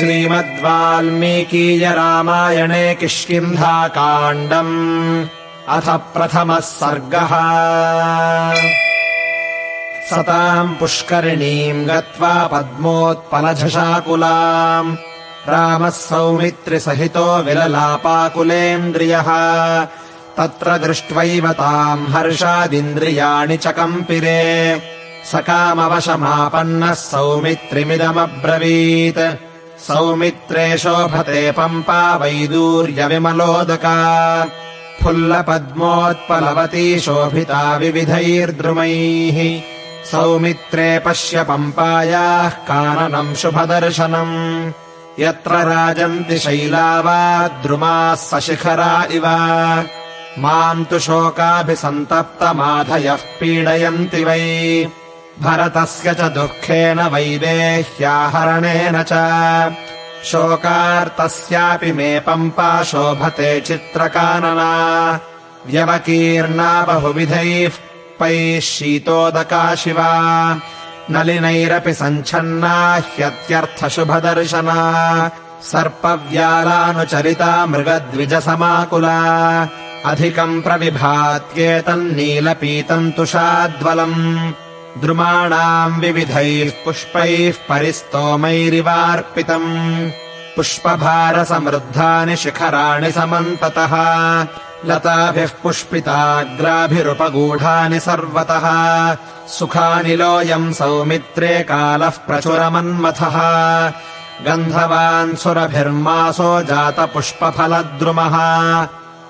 श्रीमद्वाल्मीकीय रामायणे किष्किन्धाकाण्डम् अथ प्रथमः सर्गः। सताम् पुष्करिणीम् गत्वा पद्मोत्पलझषाकुलाम् रामः सौमित्रिसहितो विललापाकुलेन्द्रियः तत्र दृष्ट्वैव ताम् हर्षादिन्द्रियाणि च कम्पिरे। सकामवशमापन्नः सौमित्रिमिदमब्रवीत् सौमित्रे शोभते पम्पा वैदूर्यविमलोदका। फुल्लपद्मोत्पलवती शोभिता विविधैर्द्रुमैः। सौमित्रे पश्य पम्पायाः काननम् शुभदर्शनम्। यत्र राजन्ति शैला वा द्रुमाः सशिखरा इव। माम् तु शोकाभिसन्तप्तमाधयः पीडयन्ति वै भरतस्य च दुःखेन वैदेह्याहरणेन च। शोकार्तस्यापि मे पम्पा शोभते चित्रकानना। व्यवकीर्णा बहुविधैः पैः शीतोदका शिवा। नलिनैरपि सञ्छन्ना ह्यत्यर्थशुभदर्शना। सर्पव्यालानुचरिता मृगद्विजसमाकुला। अधिकम् प्रविभात्येतन्नीलपीतम् तुषाद्वलम् द्रुमाणाम् विविधैः पुष्पैः परिस्तोमैरिवार्पितम्। पुष्पभारसमृद्धानि शिखराणि समन्ततः। लताभिः पुष्पिताग्राभिरुपगूढानि सर्वतः। सुखानिलोऽयम् सौमित्रे कालः प्रचुरमन्मथः। गन्धवान् सुरभिर्मासो जातपुष्पफलद्रुमः।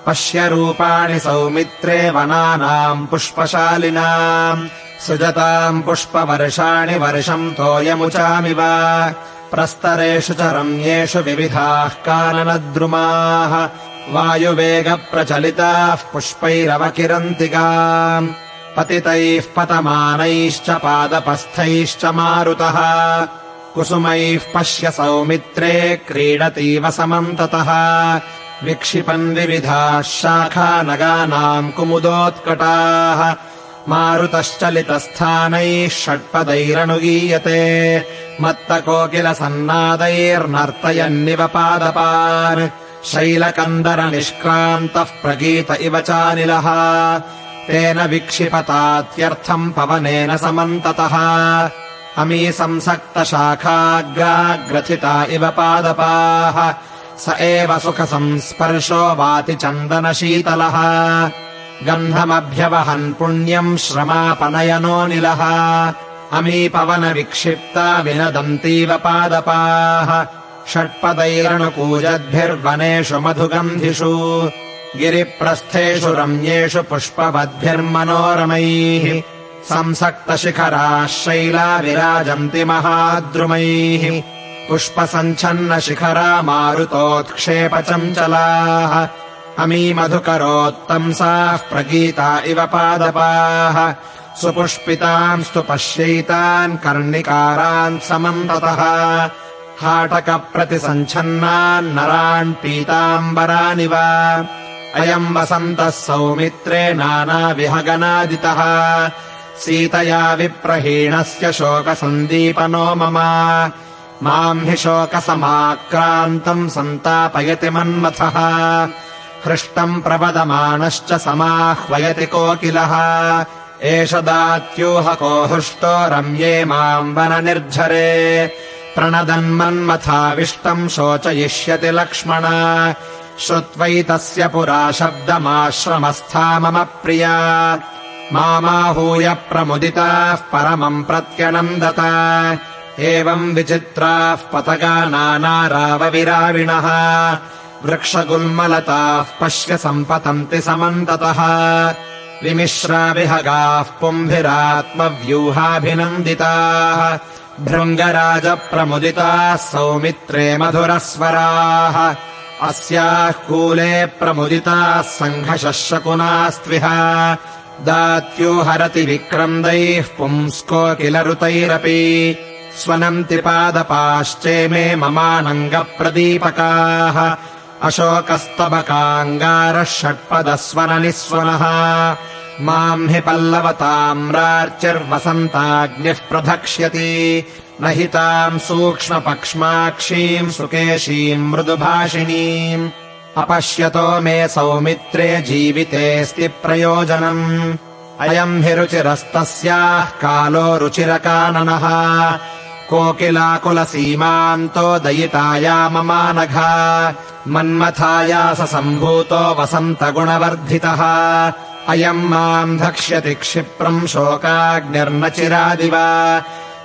पश्य रूपाणि सौमित्रे वनानाम् पुष्पशालिनाम् सृजताम् पुष्पवर्षाणि वर्षम् तोयमुचामिव। प्रस्तरेषु च रम्येषु विविधाः काननद्रुमाः। वायुवेगप्रचलिताः पुष्पैरवकिरन्तिका पतितैः पतमानैश्च पादपस्थैश्च मारुतः। कुसुमैः पश्य सौमित्रे क्रीडतीव समन्ततः। विक्षिपन् विविधाः शाखानगानाम् कुमुदोत्कटाः मारुतश्चलितस्थानैः षट्पदैरनुगीयते। मत्तकोकिलसन्नादैर्नर्तयन्निव पादपान्। शैलकन्दरनिष्क्रान्तः प्रगीत इव चानिलः। तेन विक्षिपतात्यर्थम् पवनेन समन्ततः। अमीसंसक्तशाखाग्राग्रथिता इव पादपाः। स एव सुखसंस्पर्शो वाति चन्दनशीतलः गन्धमभ्यवहन् पुण्यम् श्रमापनयनोऽनिलः अमीपवनविक्षिप्ता विनदन्तीव पादपाः। षट्पदैरणुकूजद्भिर्वनेषु मधुगन्धिषु। गिरिप्रस्थेषु रम्येषु पुष्पवद्भिर्मनोरमैः। संसक्तशिखराः शैला विराजन्ति महाद्रुमैः। पुष्पसञ्छन्नशिखरा मारुतोत्क्षेपचञ्चलाः अमीमधुकरोत्तंसाः प्रगीता इव पादपाः। सुपुष्पितांस्तु पश्यैतान् कर्णिकारान् समन्ततः हाटकप्रतिसञ्छन्नान् पीताम्बरानिव। अयम् वसन्तः सौमित्रे नानाविहगनादितः। सीतया विप्रहीणस्य शोकसन्दीपनो मम। माम् हि शोकसमाक्रान्तम् सन्तापयति मन्मथः हृष्टम् प्रवदमानश्च समाह्वयति कोकिलः। एष दात्यूहको हृष्टो रम्ये माम् वननिर्झरे प्रणदन्मन्मथाविष्टम् शोचयिष्यति लक्ष्मण। श्रुत्वैतस्य पुरा शब्दमाश्रमस्था मम प्रिया। मामाहूय प्रमुदिताः परमम् प्रत्यनन्दत। एवम् विचित्राः पतगा नानारावविराविणः वृक्षगुल्मलताः पश्य सम्पतन्ति समन्ततः। विमिश्रा विहगाः पुम्भिरात्मव्यूहाभिनन्दिताः। भृङ्गराजप्रमुदिताः सौमित्रे मधुरस्वराः। अस्याः कूले प्रमुदिताः सङ्घषः शकुनास्त्विह दात्यो हरति विक्रन्दैः पुंस्कोकिलरुतैरपि स्वनन्ति पादपाश्चेमे ममानङ्गप्रदीपकाः अशोकस्तबकाङ्गारः षट्पदस्वननिःस्वनः माम् हि पल्लवताम्रार्चिर्वसन्ताग्निः प्रधक्ष्यति। न हि ताम् सूक्ष्मपक्ष्माक्षीम् सुकेशीम् मृदुभाषिणीम्। अपश्यतो मे सौमित्रे जीवितेऽस्ति प्रयोजनम्। अयम् हि रुचिरस्तस्याः कालो रुचिरकाननः कोकिलाकुलसीमान्तो दयिताया ममानघा। मन्मथाया स सम्भूतो वसन्तगुणवर्धितः। अयम् माम् धक्ष्यति क्षिप्रम् शोकाग्निर्न चिरादिव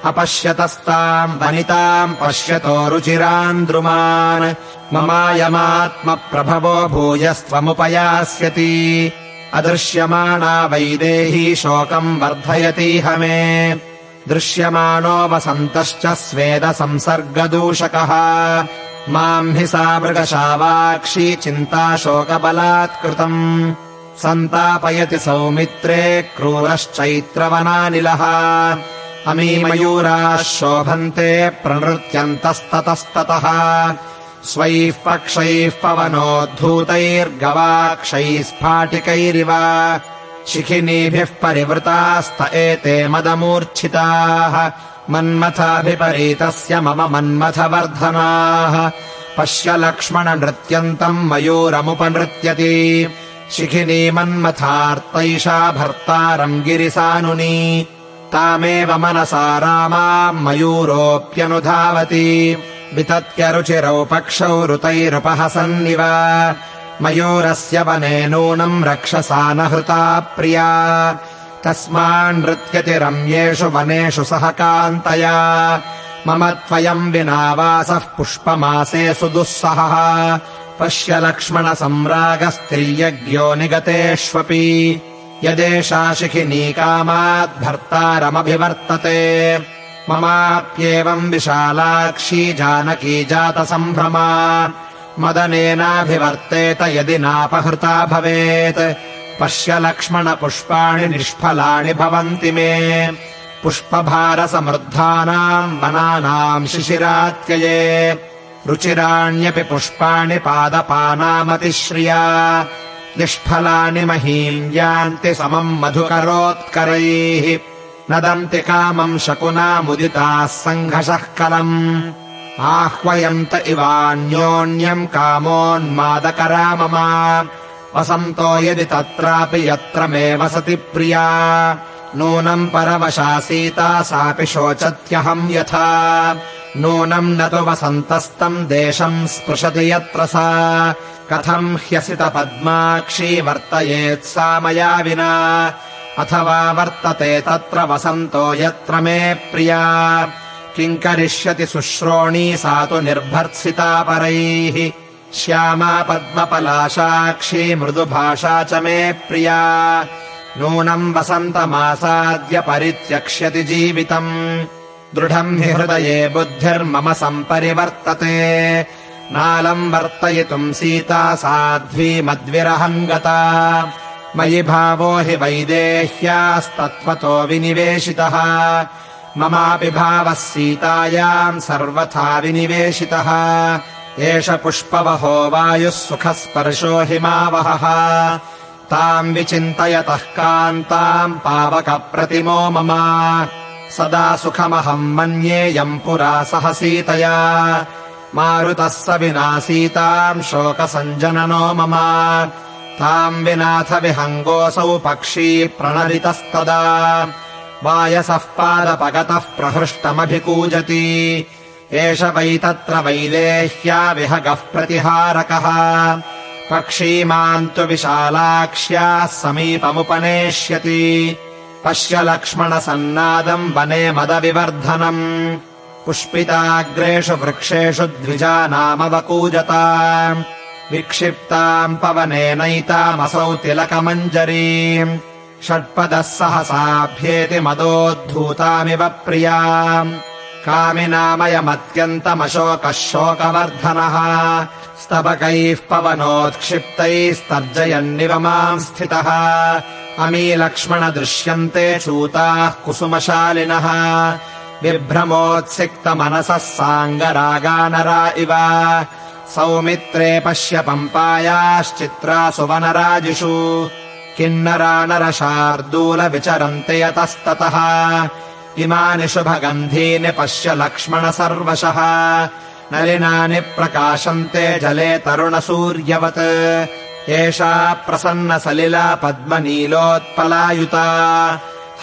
अपश्यतस्ताम् वनिताम् पश्यतो रुचिरान् द्रुमान् ममायमात्मप्रभवो भूयस्त्वमुपयास्यति। अदृश्यमाणा वैदेही शोकम् वर्धयतीह मे दृश्यमाणो वसन्तश्च स्वेदसंसर्गदूषकः। माम् हि सा मृगशावाक्षी चिन्ताशोकबलात्कृतम्। सन्तापयति सौमित्रे क्रूरश्चैत्रवनानिलः। अमीमयूराः शोभन्ते प्रनृत्यन्तस्ततस्ततः स्वैः पक्षैः पवनोद्धूतैर्गवाक्षैः स्फाटिकैरिव शिखिनीभिः परिवृतास्त एते मदमूर्च्छिताः। मन्मथाभिपरीतस्य मम मन्मथवर्धनाः। पश्य लक्ष्मणनृत्यन्तम् मयूरमुपनृत्यति। शिखिनी मन्मथार्तैषा भर्तारम् गिरिसानुनी। तामेव मनसा रामाम् मयूरोऽप्यनुधावति। वितत्यरुचिरौ पक्षौ ऋतैरुपहसन्निव मयूरस्य वने नूनम् रक्षसा न हृता प्रिया। तस्मान्नृत्यति रम्येषु वनेषु सह कान्तया मम त्वयम् विना वासः पुष्पमासे सुदुःसहः। पश्य लक्ष्मणसम्रागस्त्रियज्ञो निगतेष्वपि। यदेषा शिखिनी कामाद्भर्तारमभिवर्तते ममाप्येवम् विशालाक्षी जानकी जातसम्भ्रमा मदनेनाभिवर्तेत यदि नापहृता भवेत् पश्य लक्ष्मणपुष्पाणि निष्फलानि भवन्ति मे। पुष्पभारसमृद्धानाम् वनानाम् शिशिरात्यये रुचिराण्यपि पुष्पाणि पादपानामतिश्रिया। निष्फलानि महीम् यान्ति समम् मधुकरोत्करैः। नदन्ति कामम् शकुनामुदिताः सङ्घषः कलम् आह्वयन्त इवान्योन्यम् कामोन्मादकरा मम वसन्तो यदि तत्रापि यत्र मे वसति प्रिया। नूनम् परवशा सीता सापि शोचत्यहम् यथा। नूनम् न तु वसन्तस्तम् देशम् स्पृशति यत्र सा। कथम् ह्यसितपद्माक्षी वर्तयेत् सा मया विना। अथवा वर्तते तत्र वसन्तो यत्र मे प्रिया किम् करिष्यति शुश्रोणी सा तु निर्भर्त्सिता परैः। श्यामा पद्मपलाशाक्षी मृदुभाषा च मे प्रिया। नूनम् वसन्तमासाद्य परित्यक्ष्यति जीवितम्। दृढम् हि हृदये बुद्धिर्मम सम्परिवर्तते। नालम् वर्तयितुम् सीता साध्वी मद्विरहम् गता मयि भावो हि वैदेह्यास्तत्त्वतो विनिवेशितः ममापि भावः सीतायाम् सर्वथा विनिवेशितः। एष पुष्पवहो वायुः सुखस्पर्शो हिमावहः। ताम् विचिन्तयतः कान्ताम् पावकप्रतिमो मम। सदा सुखमहम् मन्येयम् पुरा सह सीतया। मारुतः स विना सीताम् शोकसञ्जननो मम। ताम् विनाथ विहङ्गोऽसौ पक्षी प्रणरितस्तदा वायसः पादपगतः प्रहृष्टमभिकूजति एष वै तत्र वैदेह्या विहगः प्रतिहारकः। पक्षीमाम् तु विशालाक्ष्याः समीपमुपनेष्यति। पश्य लक्ष्मणसन्नादम् वने मदविवर्धनम्। पुष्पिताग्रेषु वृक्षेषु द्विजानामवकूजता विक्षिप्ताम् पवनेनैतामसौ तिलकमञ्जरीम् षट्पदः सहसाभ्येति मदोद्धूतामिव प्रिया। कामिनामयमत्यन्तमशोकः शोकवर्धनः स्तबकैः पवनोत्क्षिप्तैस्तर्जयन्निव माम् स्थितः। अमीलक्ष्मण दृश्यन्ते चूताः कुसुमशालिनः। बिभ्रमोत्सिक्तमनसः साङ्गरागानरा इव। सौमित्रे पश्य पम्पायाश्चित्रा सुवनराजिषु किन्नरा नरशार्दूल विचरन्ति यतस्ततः। इमानि शुभगन्धीनि पश्य लक्ष्मण सर्वशः। नलिनानि प्रकाशन्ते जले तरुणसूर्यवत्। एषा प्रसन्नसलिला पद्मनीलोत्पलायुता।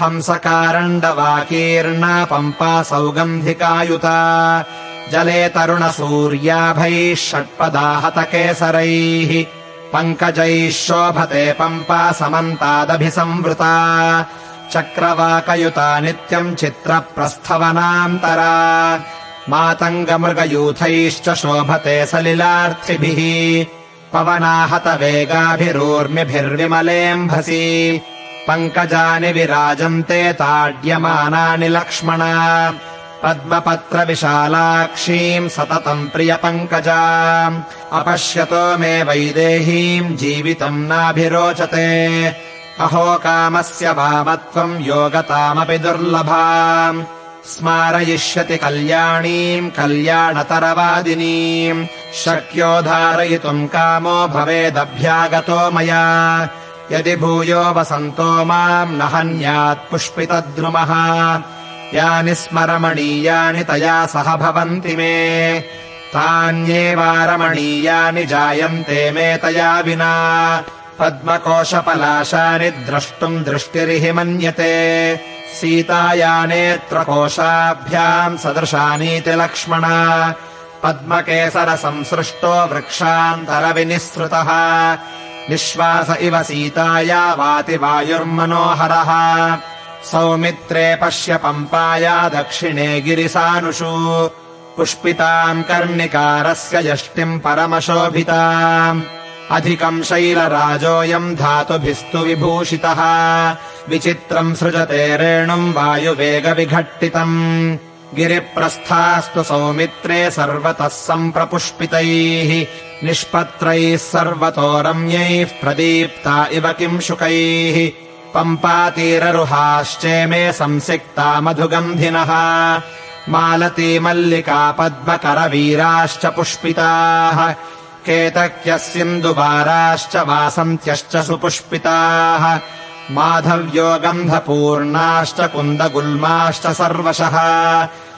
हंसकारण्डवाकीर्णा पम्पा सौगन्धिकायुता। जले तरुणसूर्याभैः षट्पदाहतकेसरैः पङ्कजैः शोभते पम्पा समन्तादभिसंवृता। चक्रवाकयुता नित्यम् चित्रप्रस्थवनान्तरा। मातङ्गमृगयूथैश्च शोभते सलिलार्थिभिः। पवनाहतवेगाभिरूर्मिभिर्विमलेऽम्भसि। पङ्कजानि विराजन्ते ताड्यमानानि लक्ष्मण पद्मपत्रविशालाक्षीम् सततम् प्रियपङ्कजा अपश्यतो मे वैदेहीम् जीवितम् नाभिरोचते। अहो कामस्य वामत्वम् योगतामपि दुर्लभा स्मारयिष्यति कल्याणीम् कल्याणतरवादिनीम्। शक्यो धारयितुम् कामो भवेदभ्यागतो मया। यदि भूयो वसन्तो माम् न हन्यात् पुष्पितद्रुमः यानि स्मरमणीयानि तया सह भवन्ति मे। तान्येवारमणीयानि जायन्ते मे तया विना। पद्मकोशपलाशानि द्रष्टुम् दृष्टिरिहि मन्यते। सीतायानेत्रकोशाभ्याम् सदृशानीति लक्ष्मण। पद्मकेसरसंसृष्टो वृक्षान्तरविनिःसृतः। निःश्वास इव सीताया वाति वायुर्मनोहरः सौमित्रे पश्य पम्पाया दक्षिणे गिरिसानुषु। पुष्पिताम् कर्णिकारस्य यष्टिम् परमशोभिताम्। अधिकम् शैलराजोऽयम् धातुभिस्तु विभूषितः। विचित्रम् सृजते रेणुम् वायुवेगविघट्टितम्। गिरिप्रस्थास्तु सौमित्रे सर्वतः सम्प्रपुष्पितैः। निष्पत्रैः सर्वतो रम्यैः प्रदीप्ता इव किंशुकैः पम्पातीररुहाश्चेमे संसिक्ता मधुगन्धिनः। मालती मल्लिका पद्मकरवीराश्च पुष्पिताः। केतक्यस्यन्दुबाराश्च वासन्त्यश्च सुपुष्पिताः। माधव्यो गन्धपूर्णाश्च कुन्दगुल्माश्च सर्वशः।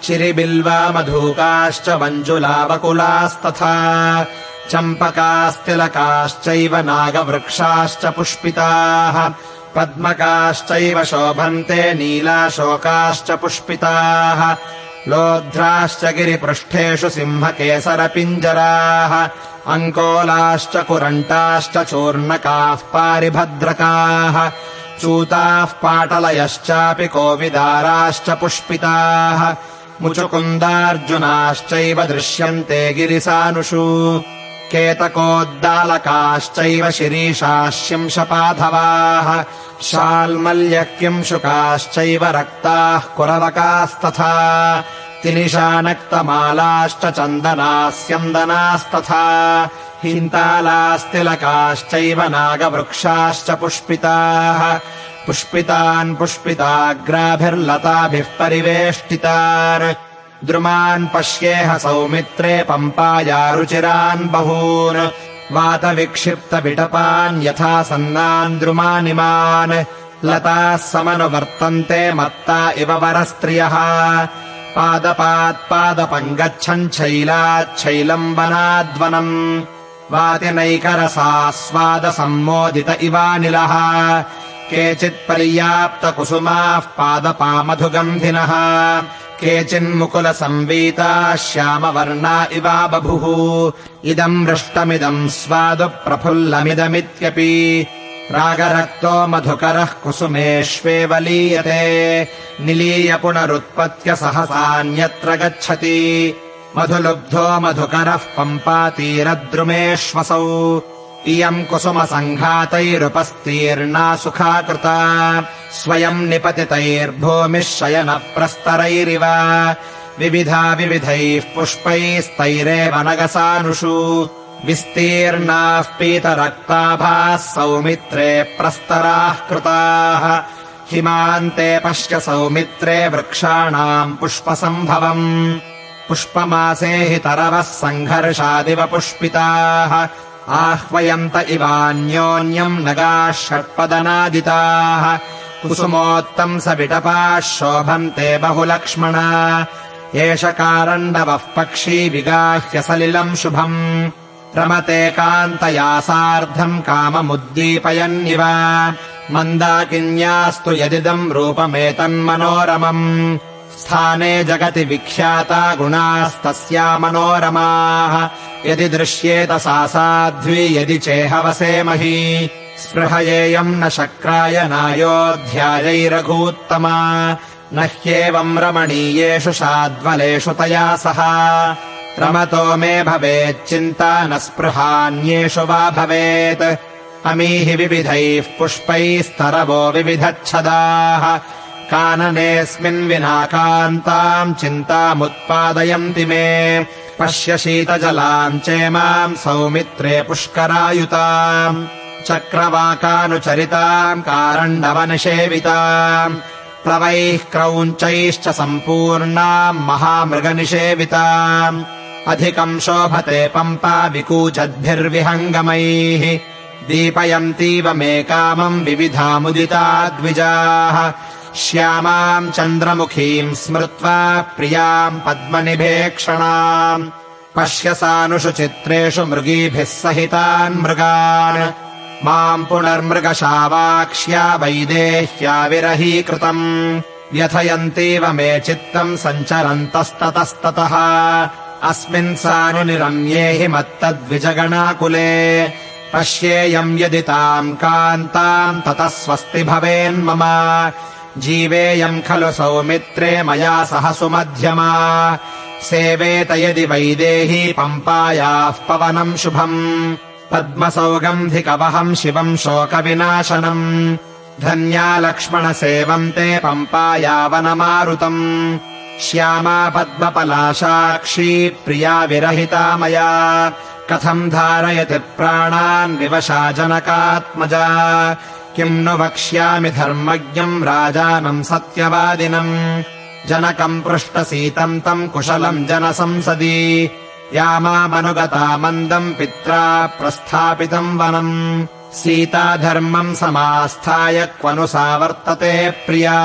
चिरिबिल्वा मधूकाश्च मञ्जुलावकुलास्तथा। चम्पकास्तिलकाश्चैव नागवृक्षाश्च पुष्पिताः पद्मकाश्चैव शोभन्ते नीलाशोकाश्च पुष्पिताः लोध्राश्च गिरिपृष्ठेषु सिंहकेसरपिञ्जराः अङ्कोलाश्च कुरण्टाश्च चूर्णकाः पारिभद्रकाः चूताः पाटलयश्चापि कोविदाराश्च पुष्पिताः मुचुकुन्दार्जुनाश्चैव दृश्यन्ते गिरिसानुषु केतकोद्दालकाश्चैव शिरीषाः शिंशपाधवाः शाल्मल्यकिंशुकाश्चैव रक्ताः कुरवकास्तथा तिनिशानक्तमालाश्च चन्दनाः स्यन्दनास्तथा हिन्तालास्तिलकाश्चैव नागवृक्षाश्च पुष्पिताः पुष्पितान् पुष्पिताग्राभिर्लताभिः परिवेष्टितान् द्रुमान् पश्येह सौमित्रे पम्पाया रुचिरान् बहून्। वातविक्षिप्तविटपान् यथा सन्नान् द्रुमानिमान्। लताः समनुवर्तन्ते मत्ता इव वरस्त्रियः। पादपात्पादपम् गच्छन् शैलाच्छैलम् वनाद्वनम् वातिनैकरसास्वादसम्मोदित इवानिलः केचित्पर्याप्तकुसुमाः पादपामधुगन्धिनः। केचिन्मुकुलसंवीताः श्यामवर्णा इवा बभुः। इदम् मृष्टमिदम् स्वादु प्रफुल्लमिदमित्यपि रागरक्तो मधुकरः कुसुमेष्वेव लीयते। निलीय पुनरुत्पत्य सहसान्यत्र गच्छति। मधुलुब्धो मधुकरः पम्पातीरद्रुमेष्वसौ इयम् कुसुमसङ्घातैरुपस्तीर्णा सुखा कृता स्वयम् निपतितैर्भूमिः शयनप्रस्तरैरिव। विविधा विविधैः पुष्पैस्तैरेव नगसानुषु विस्तीर्णाः पीतरक्ताभाः सौमित्रे प्रस्तराः कृताः। हिमान्ते पश्य सौमित्रे वृक्षाणाम् पुष्पसम्भवम्। पुष्पमासे हि तरवः सङ्घर्षादिव पुष्पिताः आह्वयन्त इवान्योन्यम् नगाः षट्पदनादिताः। कुसुमोत्तम् स विटपाः शोभन्ते बहुलक्ष्मणा। एष कारण्डवः पक्षी विगाह्य सलिलम् शुभम्। रमते कान्तया सार्धम् काममुद्दीपयन्निव। मन्दाकिन्यास्तु यदिदम् रूपमेतन्मनोरमम् स्थाने जगति विख्याता गुणास्तस्या मनोरमाः यदि दृश्येत सा साध्वी यदि चेहवसेमहि स्पृहयेयम् न शक्राय नायोऽध्यायैरघूत्तमा न ह्येवम् रमणीयेषु शाद्वलेषु तया सह। रमतो मे भवेच्चिन्ता न स्पृहान्येषु वा भवेत्। अमीहि विविधैः पुष्पैस्तरवो विविधच्छदाः। काननेऽस्मिन् विना कान्ताम् चिन्तामुत्पादयन्ति मे पश्य शीतजलाम् चेमाम् सौमित्रे पुष्करायुताम्। चक्रवाकानुचरिताम् कारण्डवनिषेविताम्। प्लवैः क्रौञ्चैश्च सम्पूर्णाम् महामृगनिषेविताम्। अधिकम् शोभते पम्पा विकूचद्भिर्विहङ्गमैः। दीपयन्तीव मे कामम् विविधामुदिता द्विजाः श्यामाम् चन्द्रमुखीम् स्मृत्वा प्रियाम् पद्मनिभेक्षणाम् पश्यसानुषु चित्रेषु मृगीभिः सहितान् मृगान्। माम् पुनर्मृगशावाक्ष्या वैदेह्या विरहीकृतम्। व्यथयन्तीव मे चित्तम् सञ्चरन्तस्ततस्ततः। अस्मिन् सानुनिरम्ये हि मत्तद्विजगणाकुले। पश्येयम् यदि ताम् कान्ताम् ततः स्वस्ति भवेन्मम जीवेयम् खलु सौमित्रे मया सह सुमध्यमा। सेवेत यदि वैदेही पम्पायाः पवनम् शुभम्। पद्मसौगन्धिकवहम् शिवम् शोकविनाशनम्। धन्या लक्ष्मणसेवन्ते पम्पायावनमारुतम्। श्यामा पद्मपलाशाक्षी प्रिया विरहिता मया। कथम् धारयति प्राणान् विवशा जनकात्मजा किम् नु वक्ष्यामि धर्मज्ञम् राजानम् सत्यवादिनम् जनकम् पृष्टसीतम् तम् कुशलम् जनसंसदि। यामामनुगता मन्दम् पित्रा प्रस्थापितम् वनम् सीता धर्मम् समास्थाय क्वनु सा वर्तते प्रिया।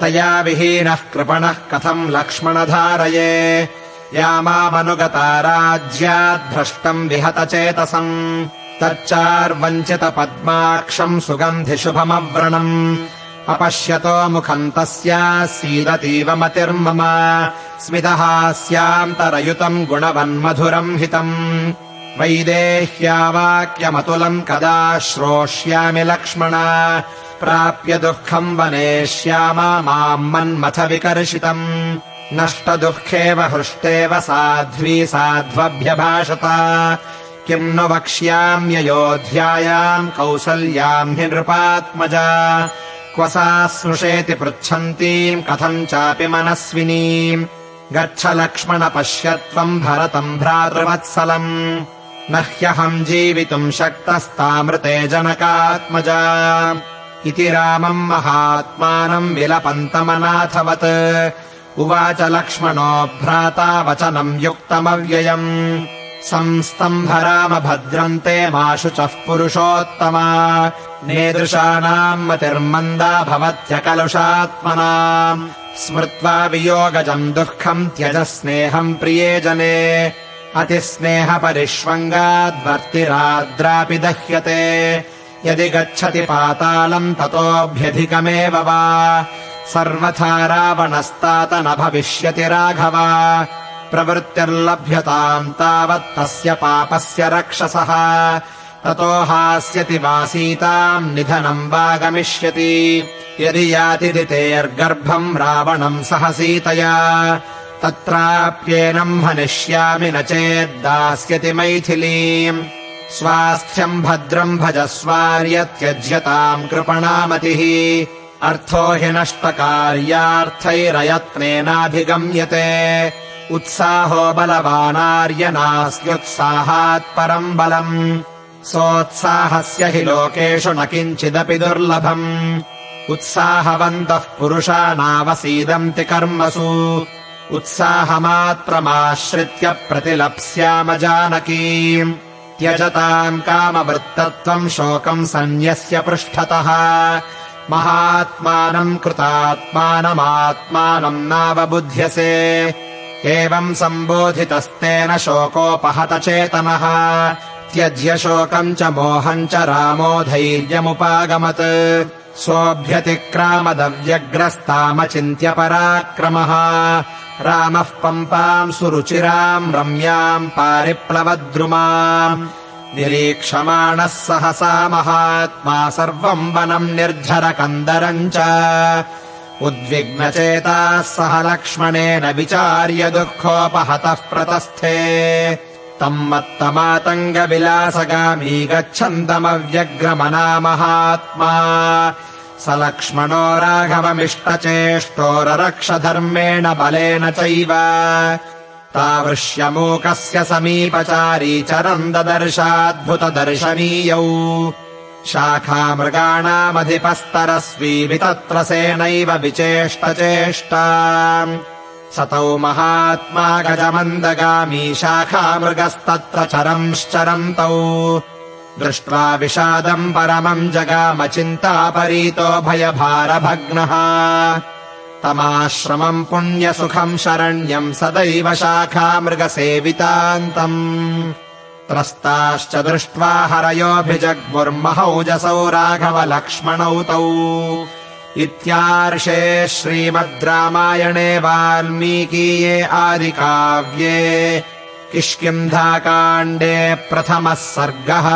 तया विहीनः कृपणः कथम् लक्ष्मणधारये। यामामनुगता राज्याद्भ्रष्टम् विहतचेतसम् तच्चार्वञ्चितपद्माक्षम् सुगन्धिशुभमव्रणम् अपश्यतो मुखम् तस्याः सीदतीव मतिर्मम। स्मितहास्यान्तरयुतम् गुणवन्मधुरम् हितम्। वैदेह्या वाक्यमतुलम् कदा श्रोष्यामि लक्ष्मण। प्राप्य दुःखम् वने श्यामा माम् मन्मथ विकर्षितम्। नष्टदुःखेव हृष्टेव साध्वी साध्वभ्यभाषत किम् नु वक्ष्याम्ययोध्यायाम् कौसल्याम् हि नृपात्मजा। क्व सा स्नुषेति पृच्छन्तीम् कथम् चापि मनस्विनीम् गच्छ लक्ष्मण पश्य त्वम् भरतम् भ्रातृवत्सलम्। न ह्यहम् जीवितुम् शक्तस्तामृते जनकात्मजा। इति रामम् महात्मानम् विलपन्तमनाथवत्। उवाच लक्ष्मणो भ्राता वचनम् युक्तमव्ययम् संस्तम्भराम भद्रन्ते माशुचः पुरुषोत्तमा। नेदृशानाम् मतिर्मन्दा भवत्यकलुषात्मनाम् स्मृत्वा वियोगजम् दुःखम् त्यज स्नेहम् प्रिये जने। अतिस्नेहपरिष्वङ्गाद्वर्तिराद्रापि दह्यते। यदि गच्छति पातालम् ततोऽभ्यधिकमेव वा। सर्वथा रावणस्तात न भविष्यति राघव प्रवृत्तिर्लभ्यताम् तावत् तस्य पापस्य रक्षसः। ततो हास्यति वा सीताम् निधनम् वा गमिष्यति यदि याति दितेर्गर्भम् रावणम् सह सीतया तत्राप्येनम् हनिष्यामि न चेद्दास्यति मैथिलीम्। स्वास्थ्यम् भद्रम् भजस्वार्यत्यज्यताम् कृपणामतिः। अर्थो हि नष्टकार्यार्थैरयत्नेनाभिगम्यते उत्साहो बलवानार्यनास्त्युत्साहात् परम् बलम्। सोत्साहस्य हि लोकेषु न किञ्चिदपि दुर्लभम्। उत्साहवन्तः पुरुषा नावसीदन्ति कर्मसु। उत्साहमात्रमाश्रित्य प्रतिलप्स्याम जानकीम् त्यजताम् कामवृत्तत्वम् शोकम् सन्न्यस्य पृष्ठतः। महात्मानम् कृतात्मानमात्मानम् नावबुध्यसे एवम् सम्बोधितस्तेन शोकोपहतचेतनः। त्यज्य शोकम् च मोहम् च रामो धैर्यमुपागमत्। सोऽभ्यतिक्रामदव्यग्रस्तामचिन्त्य पराक्रमः रामः पम्पाम् सुरुचिराम् रम्याम् पारिप्लवद्रुमाम्। निरीक्षमाणः सहसा महात्मा सर्वम् वनम् निर्झरकन्दरम् च उद्विग्नचेताः सह लक्ष्मणेन विचार्य दुःखोपहतः प्रतस्थे। तम् मत्तमातङ्गविलासगामी गच्छन्तमव्यग्रमना महात्मा स लक्ष्मणो राघवमिष्टचेष्टोररक्षधर्मेण बलेन चैव। तावृश्यमूकस्य समीपचारी चरम् ददर्शाद्भुतदर्शनीयौ शाखामृगाणामधिपस्तरस्वी वितत्रसेनैव विचेष्टचेष्टा। सतौ महात्मा गजमन्दगामी शाखामृगस्तत्र चरंश्चरन्तौ। दृष्ट्वा विषादम् परमम् जगामचिन्तापरीतो भयभारभग्नः। तमाश्रमम् पुण्यसुखम् शरण्यम् सदैव शाखामृगसेवितान्तम् त्रस्ताश्च दृष्ट्वा हरयोऽभिजग्मुर्महौजसौ राघवलक्ष्मणौ तौ। इत्यार्षे श्रीमद् रामायणे वाल्मीकीये आदिकाव्ये किष्किन्धाकाण्डे प्रथमः सर्गः